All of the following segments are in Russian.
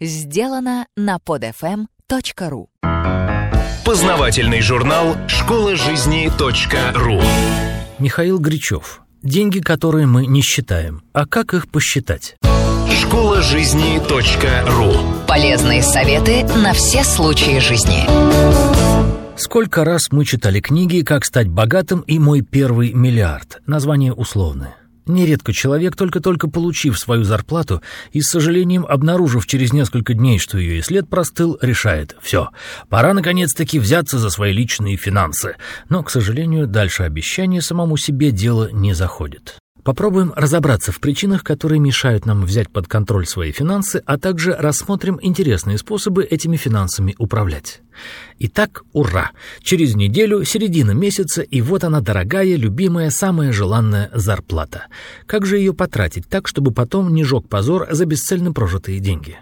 сделано на podfm.ru Познавательный журнал «Школа жизни .ру» Михаил Гричев. Деньги, которые мы не считаем. А как их посчитать? Школа жизни .ру Полезные советы на все случаи жизни. Сколько раз мы читали книги «Как стать богатым» и «Мой первый миллиард». Название условное. Нередко человек, только-только получив свою зарплату и с сожалением обнаружив через несколько дней, что ее и след простыл, решает «все, пора наконец-таки взяться за свои личные финансы». Но, к сожалению, дальше обещания самому себе дело не заходит. Попробуем разобраться в причинах, которые мешают нам взять под контроль свои финансы, а также рассмотрим интересные способы этими финансами управлять. Итак, ура! Через неделю, середина месяца, и вот она дорогая, любимая, самая желанная зарплата. Как же ее потратить так, чтобы потом не жег позор за бесцельно прожитые деньги?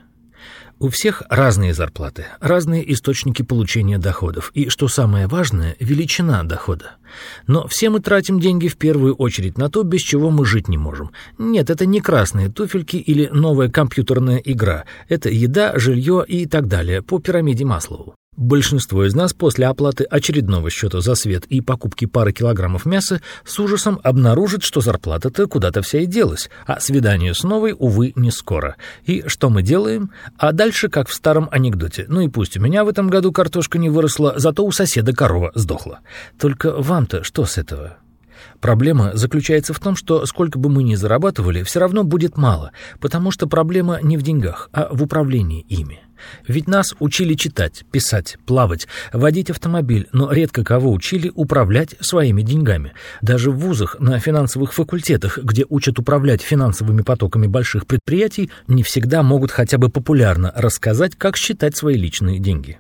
У всех разные зарплаты, разные источники получения доходов и, что самое важное, величина дохода. Но все мы тратим деньги в первую очередь на то, без чего мы жить не можем. Нет, это не красные туфельки или новая компьютерная игра. Это еда, жилье и так далее по пирамиде Маслоу. Большинство из нас после оплаты очередного счета за свет и покупки пары килограммов мяса с ужасом обнаружит, что зарплата-то куда-то вся и делась, а свидание с новой, увы, не скоро. И что мы делаем? А дальше, как в старом анекдоте. Ну и пусть у меня в этом году картошка не выросла, зато у соседа корова сдохла. Только вам-то что с этого? Проблема заключается в том, что сколько бы мы ни зарабатывали, все равно будет мало, потому что проблема не в деньгах, а в управлении ими. Ведь нас учили читать, писать, плавать, водить автомобиль, но редко кого учили управлять своими деньгами. Даже в вузах, на финансовых факультетах, где учат управлять финансовыми потоками больших предприятий, не всегда могут хотя бы популярно рассказать, как считать свои личные деньги.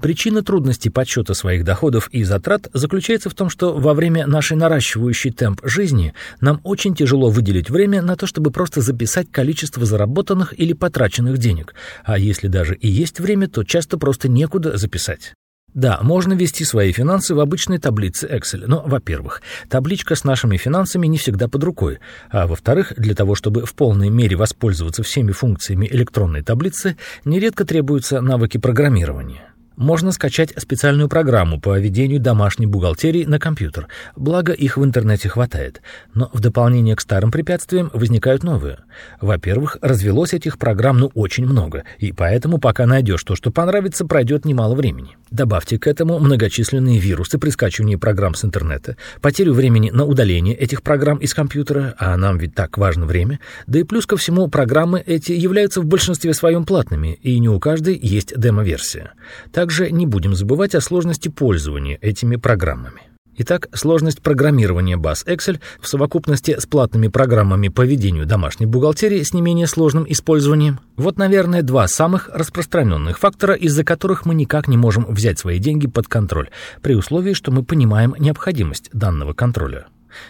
Причина трудностей подсчета своих доходов и затрат заключается в том, что во время нашей наращивающей темп жизни нам очень тяжело выделить время на то, чтобы просто записать количество заработанных или потраченных денег, а если даже и есть время, то часто просто некуда записать. Да, можно вести свои финансы в обычной таблице Excel, но, во-первых, табличка с нашими финансами не всегда под рукой, а во-вторых, для того, чтобы в полной мере воспользоваться всеми функциями электронной таблицы, нередко требуются навыки программирования можно скачать специальную программу по ведению домашней бухгалтерии на компьютер, благо их в интернете хватает. Но в дополнение к старым препятствиям возникают новые. Во-первых, развелось этих программ ну очень много, и поэтому пока найдешь то, что понравится, пройдет немало времени. Добавьте к этому многочисленные вирусы при скачивании программ с интернета, потерю времени на удаление этих программ из компьютера, а нам ведь так важно время, да и плюс ко всему программы эти являются в большинстве своем платными, и не у каждой есть демо-версия. Так также не будем забывать о сложности пользования этими программами. Итак, сложность программирования баз Excel в совокупности с платными программами по ведению домашней бухгалтерии с не менее сложным использованием – вот, наверное, два самых распространенных фактора, из-за которых мы никак не можем взять свои деньги под контроль, при условии, что мы понимаем необходимость данного контроля.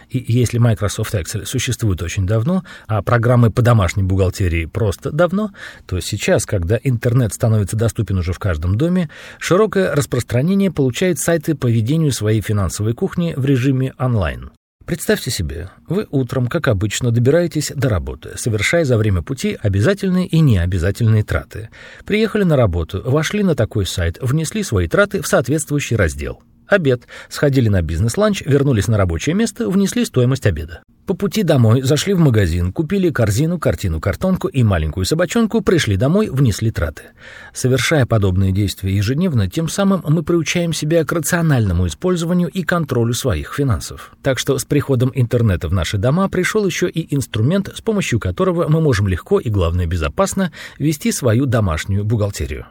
И если Microsoft Excel существует очень давно, а программы по домашней бухгалтерии просто давно, то сейчас, когда интернет становится доступен уже в каждом доме, широкое распространение получают сайты по ведению своей финансовой кухни в режиме онлайн. Представьте себе, вы утром, как обычно, добираетесь до работы, совершая за время пути обязательные и необязательные траты. Приехали на работу, вошли на такой сайт, внесли свои траты в соответствующий раздел – обед, сходили на бизнес-ланч, вернулись на рабочее место, внесли стоимость обеда. По пути домой зашли в магазин, купили корзину, картину, картонку и маленькую собачонку, пришли домой, внесли траты. Совершая подобные действия ежедневно, тем самым мы приучаем себя к рациональному использованию и контролю своих финансов. Так что с приходом интернета в наши дома пришел еще и инструмент, с помощью которого мы можем легко и, главное, безопасно вести свою домашнюю бухгалтерию.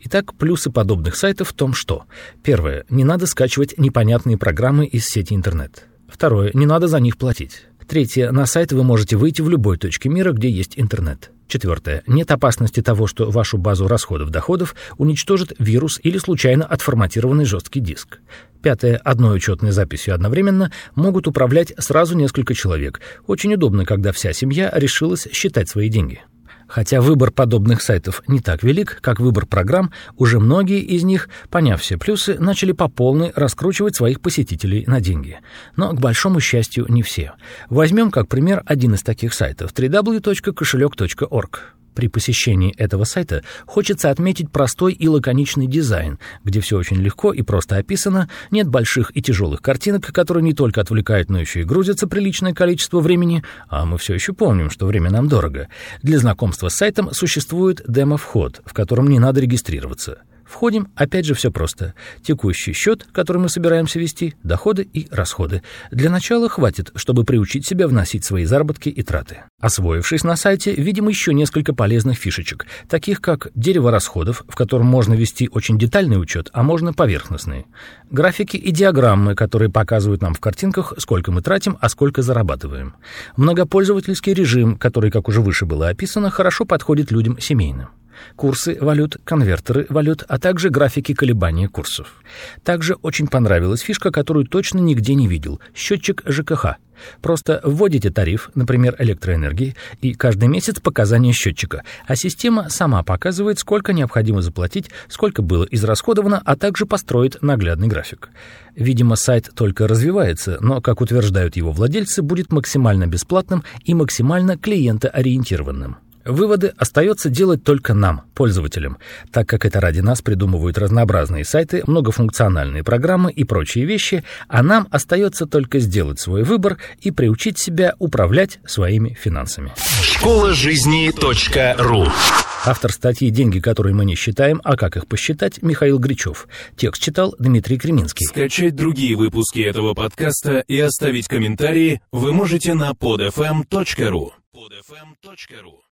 Итак, плюсы подобных сайтов в том, что первое, не надо скачивать непонятные программы из сети интернет. Второе, не надо за них платить. Третье, на сайт вы можете выйти в любой точке мира, где есть интернет. Четвертое. Нет опасности того, что вашу базу расходов-доходов уничтожит вирус или случайно отформатированный жесткий диск. Пятое. Одной учетной записью одновременно могут управлять сразу несколько человек. Очень удобно, когда вся семья решилась считать свои деньги. Хотя выбор подобных сайтов не так велик, как выбор программ, уже многие из них, поняв все плюсы, начали по полной раскручивать своих посетителей на деньги. Но, к большому счастью, не все. Возьмем как пример один из таких сайтов www.кошелек.org. При посещении этого сайта хочется отметить простой и лаконичный дизайн, где все очень легко и просто описано, нет больших и тяжелых картинок, которые не только отвлекают, но еще и грузятся приличное количество времени, а мы все еще помним, что время нам дорого. Для знакомства с сайтом существует демо-вход, в котором не надо регистрироваться. Входим, опять же, все просто. Текущий счет, который мы собираемся вести, доходы и расходы. Для начала хватит, чтобы приучить себя вносить свои заработки и траты. Освоившись на сайте, видим еще несколько полезных фишечек, таких как дерево расходов, в котором можно вести очень детальный учет, а можно поверхностный. Графики и диаграммы, которые показывают нам в картинках, сколько мы тратим, а сколько зарабатываем. Многопользовательский режим, который, как уже выше было описано, хорошо подходит людям семейным курсы валют, конвертеры валют, а также графики колебания курсов. Также очень понравилась фишка, которую точно нигде не видел – счетчик ЖКХ. Просто вводите тариф, например, электроэнергии, и каждый месяц показания счетчика, а система сама показывает, сколько необходимо заплатить, сколько было израсходовано, а также построит наглядный график. Видимо, сайт только развивается, но, как утверждают его владельцы, будет максимально бесплатным и максимально клиентоориентированным. Выводы остается делать только нам, пользователям, так как это ради нас придумывают разнообразные сайты, многофункциональные программы и прочие вещи, а нам остается только сделать свой выбор и приучить себя управлять своими финансами. Школа жизни .ру Автор статьи «Деньги, которые мы не считаем, а как их посчитать» Михаил Гричев. Текст читал Дмитрий Креминский. Скачать другие выпуски этого подкаста и оставить комментарии вы можете на podfm.ru podfm.ru